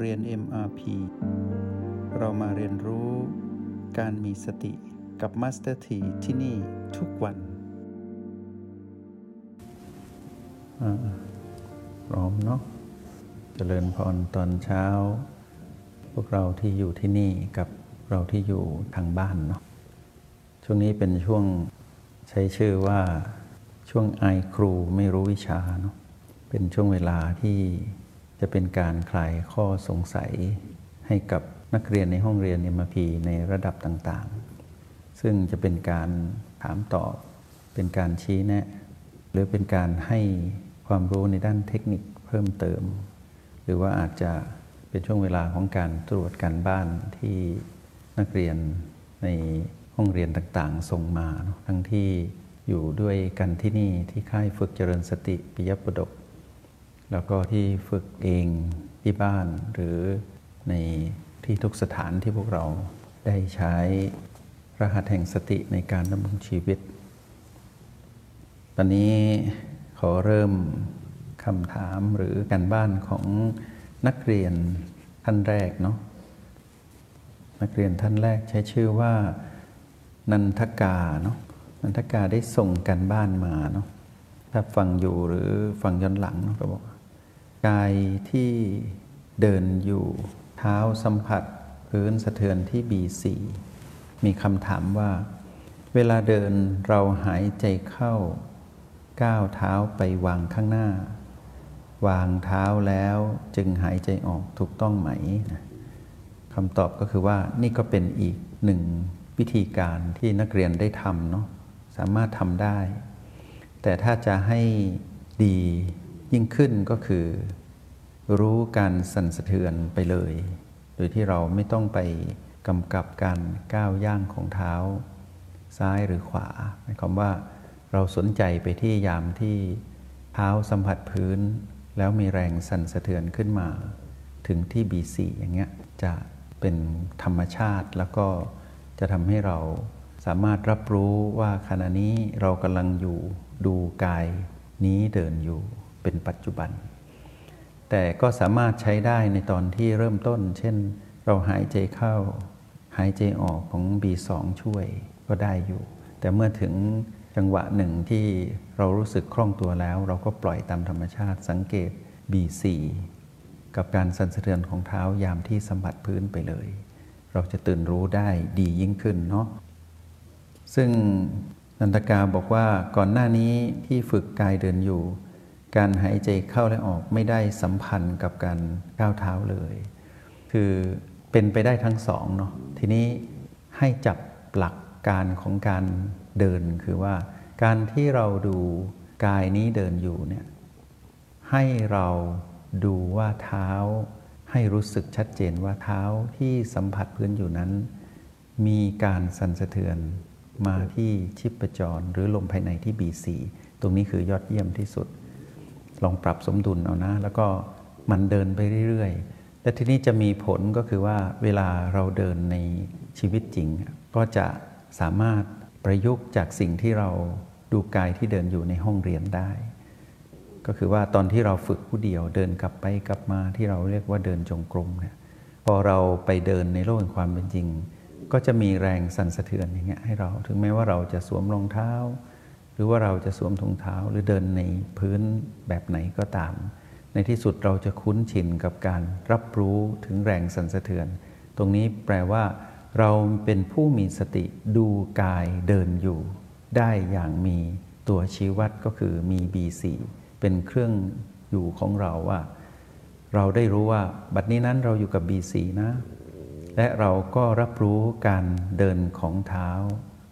เรียน MRP เรามาเรียนรู้การมีสติกับ Master T ที่ที่นี่ทุกวันพร้อมเนาะเจริญพรตอนเช้า พวกเราที่อยู่ที่นี่กับเราที่อยู่ทางบ้านเนาะช่วงนี้เป็นช่วงใช้ชื่อว่าช่วงไอครูไม่รู้วิชาเนาะเป็นช่วงเวลาที่ จะเป็นการคลายข้อสงสัยให้กับนักเรียนในห้องเรียน m พีในระดับต่างๆ ซึ่งจะเป็นการถามตอบ เป็นการชี้แนะ หรือเป็นการให้ความรู้ในด้านเทคนิคเพิ่มเติม หรือว่าอาจจะเป็นช่วงเวลาของการตรวจการบ้านที่นักเรียนในห้องเรียนต่างๆส่งมา ทั้งที่อยู่ด้วยกันที่นี่ที่ค่ายฝึกเจริญสติปิยประดก แล้วก็ที่ฝึกเองที่บ้านหรือในที่ทุกสถานที่พวกเราได้ใช้รหัสแห่งสติในการดำรงชีวิต ตอนนี้ขอเริ่มคำถามหรือการบ้านของนักเรียนท่านแรกเนาะนักเรียนท่านแรกใช้ชื่อว่า นันทกาเนาะนันทกาได้ส่งกันบ้านมาเนาะถ้าฟังอยู่หรือฟังย้อนหลังเนาะก็บอก กายที่เดินอยู่เท้าสัมผัสพื้นสะเทือนที่ B4 มีคำถามว่า เวลาเดินเราหายใจเข้า ก้าวเท้าไปวางข้างหน้า วางเท้าแล้วจึงหายใจออกถูกต้องไหมคำตอบก็คือว่านี่ก็เป็นอีกหนึ่งวิธีการที่นักเรียนได้ทำเนาะสามารถทำได้ แต่ถ้าจะให้ดี ยิ่งขึ้นก็คือ รู้การสั่นสะเทือนไปเลย โดยที่เราไม่ต้องไปกำกับการก้าวย่างของเท้า ซ้ายหรือขวาหมายความว่าเราสนใจไปที่ยามที่เท้าสัมผัสพื้น แล้วมีแรงสั่นสะเทือนขึ้นมา ถึงที่ B4 อย่างเงี้ยจะเป็นธรรมชาติแล้วก็จะทำให้เราสามารถรับรู้ว่าขณะนี้เรากำลังอยู่ดูกายนี้เดินอยู่ เป็นปัจจุบัน แต่ก็สามารถใช้ได้ในตอนที่เริ่มต้น เช่น เราหายใจเข้า หายใจออกของ B2 ช่วยก็ได้อยู่ แต่เมื่อถึงจังหวะหนึ่งที่เรารู้สึกคล่องตัวแล้ว เราก็ปล่อยตามธรรมชาติสังเกต B4 กับการสั่นสะเทือนของเท้ายามที่สัมผัสพื้นไปเลย เราจะตื่นรู้ได้ดียิ่งขึ้นเนาะซึ่งนันตกาบอกว่าก่อนหน้านี้ที่ฝึกกายเดินอยู่ การหายใจเข้าและออกไม่ได้สัมพันธ์กับการก้าวเท้าเลย คือเป็นไปได้ทั้งสองเนาะทีนี้ให้จับหลักการของการเดินคือว่า การที่เราดูกายนี้เดินอยู่เนี่ยให้เราดูว่าเท้า ให้รู้สึกชัดเจนว่าเท้าที่สัมผัสพื้นอยู่นั้น มีการสั่นสะเทือนมาที่ชิประจรหรือลมภายในที่ B4 ตรงนี้คือยอดเยี่ยมที่สุด ลองปรับสมดุลเอานะ แล้วก็มันเดินไปเรื่อยๆและทีนี้จะมีผลก็คือว่าเวลาเราเดินในชีวิตจริง ก็จะสามารถประยุกต์จากสิ่งที่เราดูกายที่เดินอยู่ในห้องเรียนได้ ก็คือว่าตอนที่เราฝึกผู้เดียวเดินกลับไปกลับมาที่เราเรียกว่าเดินจงกรมเนี่ยพอเราไปเดินในโลกแห่งความเป็นจริง ก็จะมีแรงสั่นสะเทือนอย่างเงี้ยให้เรา ถึงแม้ว่าเราจะสวมรองเท้า หรือว่าเราจะสวมถุงเท้าหรือเดินในพื้นแบบไหนก็ตาม ในที่สุดเราจะคุ้นชินกับการรับรู้ถึงแรงสั่นสะเทือน ตรงนี้แปลว่า เราเป็นผู้มีสติดูกายเดินอยู่ ได้อย่างมีตัวชี้วัดก็คือมี B4 เป็นเครื่องอยู่ของเราว่า เราได้รู้ว่าบัดนี้นั้นเราอยู่กับ B4 นะและเราก็รับรู้การเดินของเท้า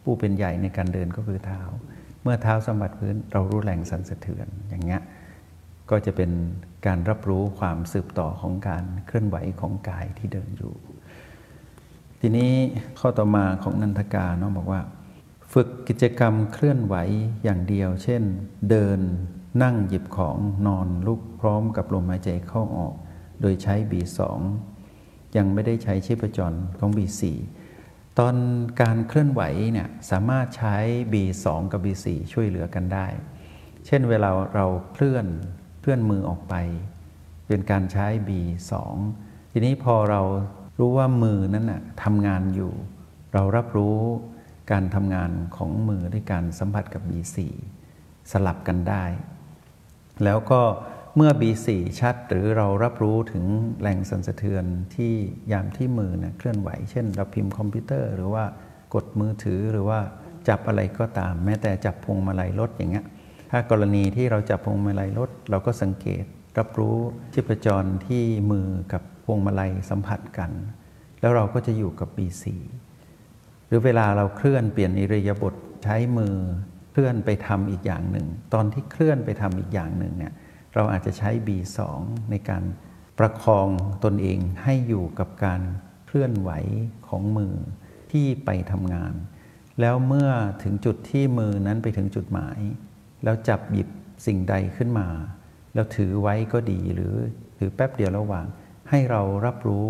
ผู้เป็นใหญ่ในการเดินก็คือเท้า มื่อเท้าสัมผัสพื้นเรารู้แรงสั่นสะเทือนอย่างเงี้ยก็จะเป็นการรับรู้ความสืบต่อของการเคลื่อนไหวของกายที่เดินอยู่ ทีนี้ข้อต่อมาของนันทกาเนาะบอกว่า ฝึกกิจกรรมเคลื่อนไหวอย่างเดียว เช่น เดินนั่งหยิบของนอนลุกพร้อมกับลมหายใจเข้าออก โดยใช้ B2 ยังไม่ได้ใช้ชีพจรของ B4 ตอนการเคลื่อนไหวเนี่ยสามารถใช้ B2 กับ B4 ช่วยเหลือกันได้ เช่นเวลาเราเคลื่อนเคลื่อนมือออกไป เป็นการใช้ B2 ทีนี้พอเรารู้ว่ามือนั้นน่ะทำงานอยู่ เรารับรู้การทำงานของมือด้วยการสัมผัสกับ B4 สลับกันได้ แล้วก็ เมื่อ B4 ชัดหรือเรารับรู้ถึงแรงสั่นสะเทือนที่ยามที่มือนะเคลื่อนไหว เช่น เราพิมพ์คอมพิวเตอร์ หรือว่ากดมือถือหรือว่าจับอะไรก็ตาม แม้แต่จับพวงมาลัยรถอย่างเงี้ยถ้ากรณีที่เราจับพวงมาลัยรถเราก็สังเกต รับรู้ชีพจรที่มือกับพวงมาลัยสัมผัสกัน แล้วเราก็จะอยู่กับ B4 หรือเวลาเราเคลื่อนเปลี่ยนอิริยาบถใช้มือเคลื่อนไปทำอีกอย่างหนึ่ง ตอนที่เคลื่อนไปทำอีกอย่างหนึ่งเนี่ย เราอาจจะใช้ B2 ในการประคองตนเองให้อยู่กับการเคลื่อนไหวของมือที่ไปทำงาน แล้วเมื่อถึงจุดที่มือนั้นไปถึงจุดหมาย แล้วจับหยิบสิ่งใดขึ้นมา แล้วถือไว้ก็ดีหรือถือแป๊บเดียวระหว่าง ให้เรารับรู้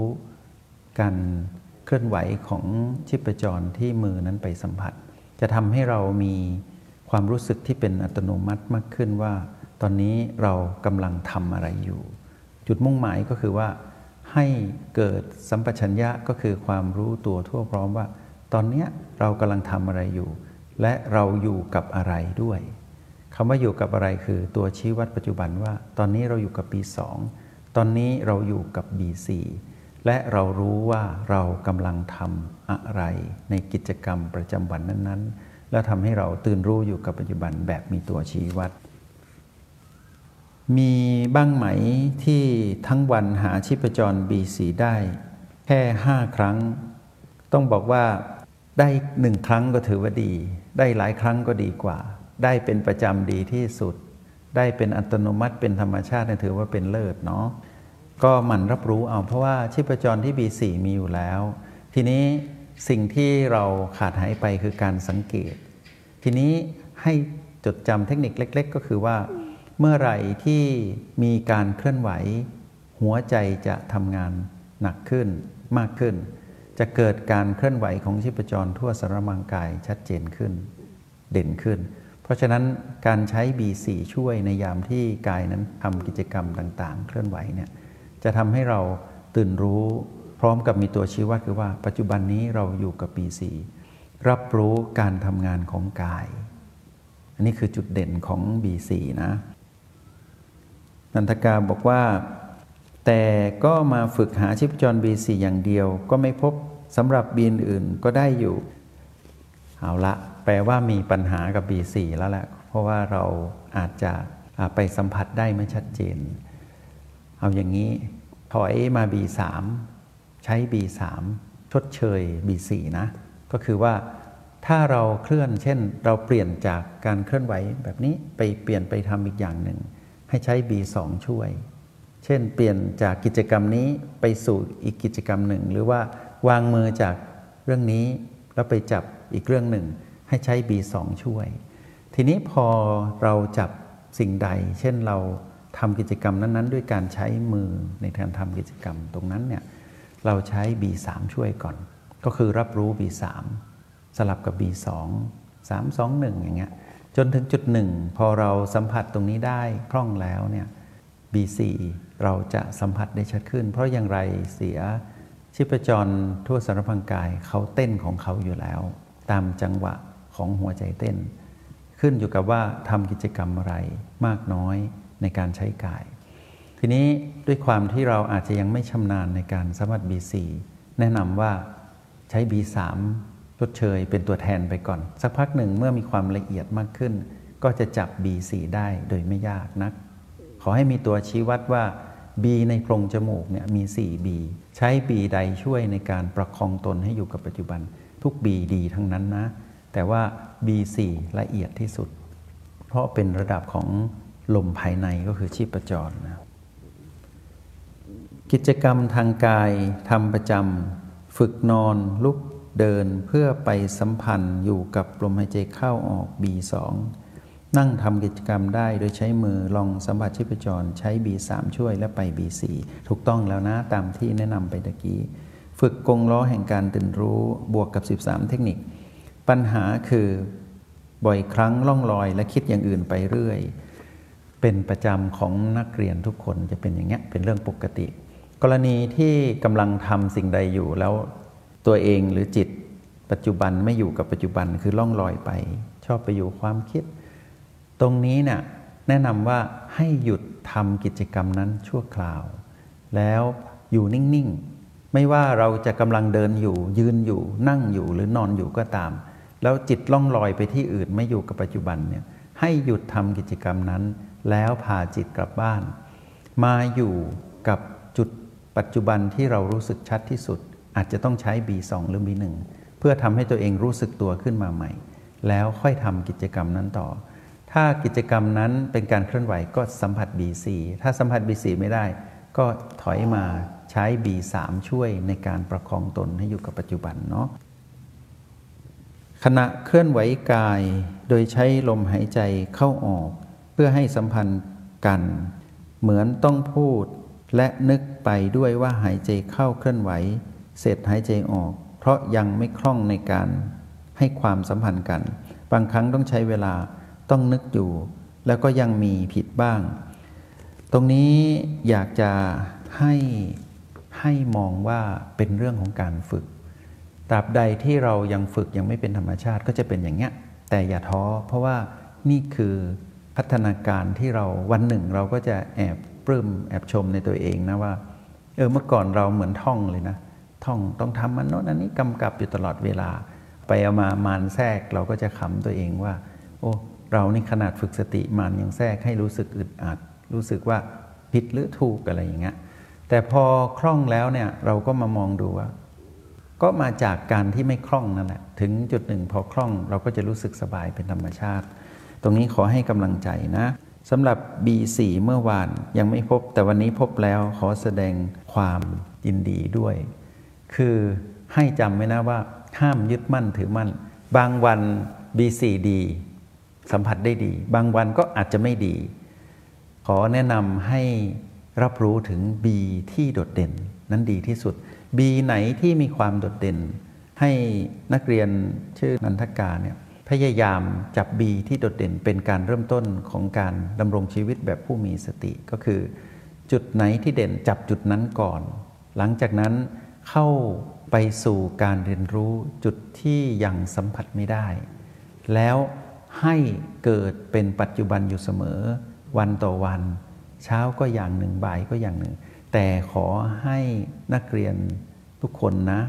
การเคลื่อนไหวของชีพจรที่มือนั้นไปสัมผัส จะทำให้เรามีความรู้สึกที่เป็นอัตโนมัติมากขึ้นว่า ตอนนี้เรากำลังทำอะไรอยู่ จุดมุ่งหมายก็คือว่า ให้เกิดสัมปชัญญะก็คือความรู้ตัวทั่วพร้อมว่า ตอนนี้เรากำลังทำอะไรอยู่ และเราอยู่กับอะไรด้วยคำว่าอยู่กับอะไรคือตัวชี้วัดปัจจุบันว่า ตอนนี้เราอยู่กับปีสองตอนนี้เราอยู่กับ B4 และเรารู้ว่าเรากำลังทำอะไรในกิจกรรมประจำวันนั้น ๆ แล้วทำให้เราตื่นรู้อยู่กับปัจจุบันแบบมีตัวชี้วัด มีบ้างไหมที่ทั้งวันหาชีพจร B4 ได้ แค่ 5 ครั้ง ต้องบอกว่าได้หนึ่งครั้งก็ถือว่าดี ได้หลายครั้งก็ดีกว่า ได้เป็นประจำดีที่สุด ได้เป็นอัตโนมัติเป็นธรรมชาติถือว่าเป็นเลิศเนาะก็หมั่นรับรู้เอาเพราะว่าชีพจรที่ B4 มีอยู่แล้ว ทีนี้สิ่งที่เราขาดหายไปคือการสังเกต ทีนี้ให้จดจำเทคนิคเล็ก ๆ ก็คือว่า เมื่อไหร่ที่มีการเคลื่อนไหว หัวใจจะทำงานหนักขึ้นมากขึ้น จะเกิดการเคลื่อนไหวของชีพจรทั่วสารมังกายชัดเจนขึ้น เด่นขึ้น เพราะฉะนั้นการใช้ B4 ช่วยในยามที่กายนั้นทำกิจกรรมต่างๆ เคลื่อนไหวเนี่ยจะทำให้เราตื่นรู้พร้อมกับมีตัวชี้วัดคือว่า ปัจจุบันนี้เราอยู่กับปีสีรับรู้การทำงานของกาย อันนี้คือจุดเด่นของ B4 นะ นันทกาบอกว่า แต่ก็มาฝึกหาชิพจร B4 อย่างเดียว ก็ไม่พบสำหรับบีอื่นก็ได้อยู่ เอาละ แปลว่ามีปัญหากับ B4 แล้วแหละ เพราะว่าเราอาจจะไปสัมผัสได้ไม่ชัดเจน เอาอย่างนี้ ถอยมา B3 ใช้ B3 ชดเชย B4 นะ ก็คือว่าถ้าเราเคลื่อนเช่น เราเปลี่ยนจากการเคลื่อนไหวแบบนี้ไปเปลี่ยนไปทำอีกอย่างหนึ่ง ให้ใช้ B2 ช่วย เช่น เปลี่ยนจากกิจกรรมนี้ไปสู่อีกกิจกรรมหนึ่ง หรือว่าวางมือจากเรื่องนี้แล้วไปจับอีกเรื่องหนึ่ง ให้ใช้ B2 ช่วย ทีนี้พอเราจับสิ่งใด เช่นเราทำกิจกรรมนั้นๆ ด้วยการใช้มือในการทำกิจกรรมตรงนั้นเนี่ยเราใช้ B3 ช่วยก่อน ก็คือรับรู้ B3 สลับกับ B2 3 2 1 อย่างเงี้ย จนถึงจุดหนึ่งพอเราสัมผัสตรงนี้ได้คล่องแล้วเนี่ย B4 เราจะสัมผัสได้ชัดขึ้น เพราะอย่างไรเสียชีพจรทั่วสารพังกายเขาเต้นของเขาอยู่แล้ว ตามจังหวะของหัวใจเต้น ขึ้นอยู่กับว่าทำกิจกรรมอะไรมากน้อยในการใช้กาย ทีนี้ด้วยความที่เราอาจจะยังไม่ชำนาญในการสมัคร B4 แนะนำว่าใช้ B3 ทดเชยเป็นตัวแทนไปก่อน สักพักหนึ่งเมื่อมีความละเอียดมากขึ้น ก็จะจับ B4 ได้โดยไม่ยากนัก ขอให้มีตัวชี้วัดว่า B ในโพรงจมูกเนี่ยมี 4B ใช้ B ใดช่วยในการประคองตนให้อยู่กับปัจจุบัน ทุก B ดีทั้งนั้นนะ แต่ว่า B4 ละเอียดที่สุด เพราะเป็นระดับของลมภายในก็คือชีพจรนะกิจกรรมทางกายทำประจำฝึกนอนลุก เดินเพื่อไปสัมพันธ์อยู่กับลมหายใจเข้าออก B2 นั่งทำกิจกรรมได้โดยใช้มือลองสัมผัสชีพจรใช้ B3 ช่วยและไป B4 ถูกต้องแล้วนะตามที่แนะนำไปตะกี้ ฝึกกงล้อแห่งการตื่นรู้บวกกับ 13 เทคนิค ปัญหาคือบ่อยครั้งล่องลอยและคิดอย่างอื่นไปเรื่อย เป็นประจำของนักเรียนทุกคนจะเป็นอย่างเงี้ยเป็นเรื่องปกติ กรณีที่กำลังทำสิ่งใดอยู่แล้ว ตัวเองหรือจิตปัจจุบันไม่อยู่กับปัจจุบันคือล่องลอยไป ชอบไปอยู่ความคิด ตรงนี้เนี่ยแนะนำว่าให้หยุดทำกิจกรรมนั้นชั่วคราว แล้วอยู่นิ่ง ๆ ไม่ว่าเราจะกำลังเดินอยู่ ยืนอยู่นั่งอยู่หรือนอนอยู่ก็ตาม แล้วจิตล่องลอยไปที่อื่นไม่อยู่กับปัจจุบันเนี่ยให้หยุดทำกิจกรรมนั้น แล้วพาจิตกลับบ้าน มาอยู่กับจุดปัจจุบันที่เรารู้สึกชัดที่สุด อาจจะต้องใช้ B2 หรือ B1 เพื่อทำให้ตัวเองรู้สึกตัวขึ้นมาใหม่ แล้วค่อยทำกิจกรรมนั้นต่อ ถ้ากิจกรรมนั้นเป็นการเคลื่อนไหวก็สัมผัส B4 ถ้าสัมผัส B4 ไม่ได้ ก็ถอยมาใช้ B3 ช่วยในการประคองตนให้อยู่กับปัจจุบันเนาะขณะเคลื่อนไหวกายโดยใช้ลมหายใจเข้าออก เพื่อให้สัมพันธ์กัน เหมือนต้องพูด และนึกไปด้วยว่าหายใจเข้าเคลื่อนไหว เสร็จหายใจออก เพราะยังไม่คล่องในการให้ความสัมพันธ์กัน บางครั้งต้องใช้เวลาต้องนึกอยู่ แล้วก็ยังมีผิดบ้าง ตรงนี้อยากจะให้ให้มองว่าเป็นเรื่องของการฝึก ตราบใดที่เรายังฝึกยังไม่เป็นธรรมชาติก็จะเป็นอย่างเงี้ย แต่อย่าท้อ เพราะว่านี่คือพัฒนาการที่เราวันหนึ่งเราก็จะแอบปลื้มแอบชมในตัวเองนะว่า เออเมื่อก่อนเราเหมือนท่องเลยนะ ท่องต้องทำมันโน้นอันนี้กำกับอยู่ตลอดเวลา ไปเอามามานแทรกเราก็จะขำตัวเองว่า โอ้เรานี่ขนาดฝึกสติมานยังแทรกให้รู้สึกอึดอัด รู้สึกว่าผิดหรือถูกอะไรอย่างเงี้ยแต่พอคล่องแล้วเนี่ยเราก็มามองดูว่า ก็มาจากการที่ไม่คล่องนั่นแหละถึงจุดหนึ่งพอคล่องเราก็จะรู้สึกสบายเป็นธรรมชาติ ตรงนี้ขอให้กำลังใจนะสำหรับ B4 เมื่อวานยังไม่พบแต่วันนี้พบแล้วขอแสดงความยินดีด้วย คือให้จำไว้นะว่า ห้ามยึดมั่นถือมั่น บางวัน B4 ดีสัมผัสได้ดี บางวันก็อาจจะไม่ดี ขอแนะนำให้รับรู้ถึง B ที่โดดเด่น นั้นดีที่สุดบีไหนที่มีความโดดเด่น ให้นักเรียนชื่อนันทกาเนี่ยพยายามจับบีที่โดดเด่นเป็นการเริ่มต้นของการดำรงชีวิตแบบผู้มีสติก็คือ จุดไหนที่เด่นจับจุดนั้นก่อน หลังจากนั้น เข้าไปสู่การเรียนรู้จุดที่ยังสัมผัสไม่ได้ แล้วให้เกิดเป็นปัจจุบันอยู่เสมอ วันต่อวัน เช้าก็อย่างหนึ่งบ่ายก็อย่างหนึ่ง แต่ขอให้นักเรียนทุกคนนะ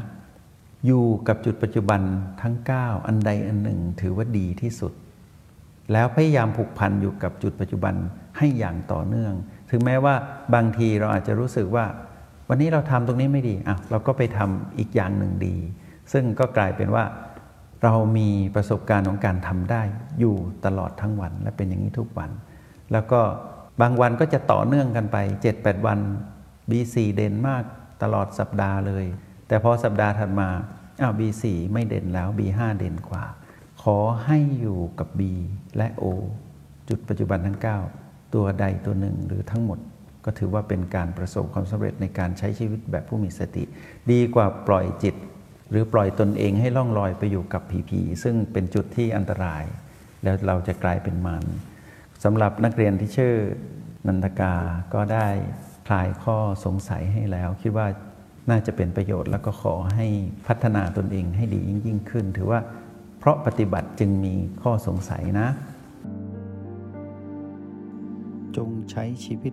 อยู่กับจุดปัจจุบันทั้ง 9 อันใดอันหนึ่งถือว่าดีที่สุด แล้วพยายามผูกพันอยู่กับจุดปัจจุบันให้อย่างต่อเนื่อง ถึงแม้ว่าบางทีเราอาจจะรู้สึกว่า วันนี้เราทำตรงนี้ไม่ดีอะเราก็ไปทำอีกอย่างหนึ่งดี ซึ่งก็กลายเป็นว่าเรามีประสบการณ์ของการทำได้อยู่ตลอดทั้งวันและเป็นอย่างนี้ทุกวัน แล้วก็บางวันก็จะต่อเนื่องกันไป 7-8 วัน B4 เด่นมากตลอดสัปดาห์เลย แต่พอสัปดาห์ถัดมาอ้าว B4 ไม่เด่นแล้ว B5 เด่นกว่า ขอให้อยู่กับ B และ O จุดปัจจุบันทั้ง 9 ตัวใดตัวหนึ่งหรือทั้งหมด ก็ถือว่าเป็นการประสบความสำเร็จในการใช้ชีวิตแบบผู้มีสติ ดีกว่าปล่อยจิต หรือปล่อยตนเองให้ล่องลอยไปอยู่กับผีผีซึ่งเป็นจุดที่อันตราย แล้วเราจะกลายเป็นมันสำหรับนักเรียนที่ชื่อนันทกาก็ได้คลายข้อสงสัยให้แล้ว คิดว่าน่าจะเป็นประโยชน์แล้วก็ขอให้พัฒนาตนเองให้ดียิ่งยิ่งขึ้น ถือว่าเพราะปฏิบัติจึงมีข้อสงสัยนะ จงใช้ชีวิต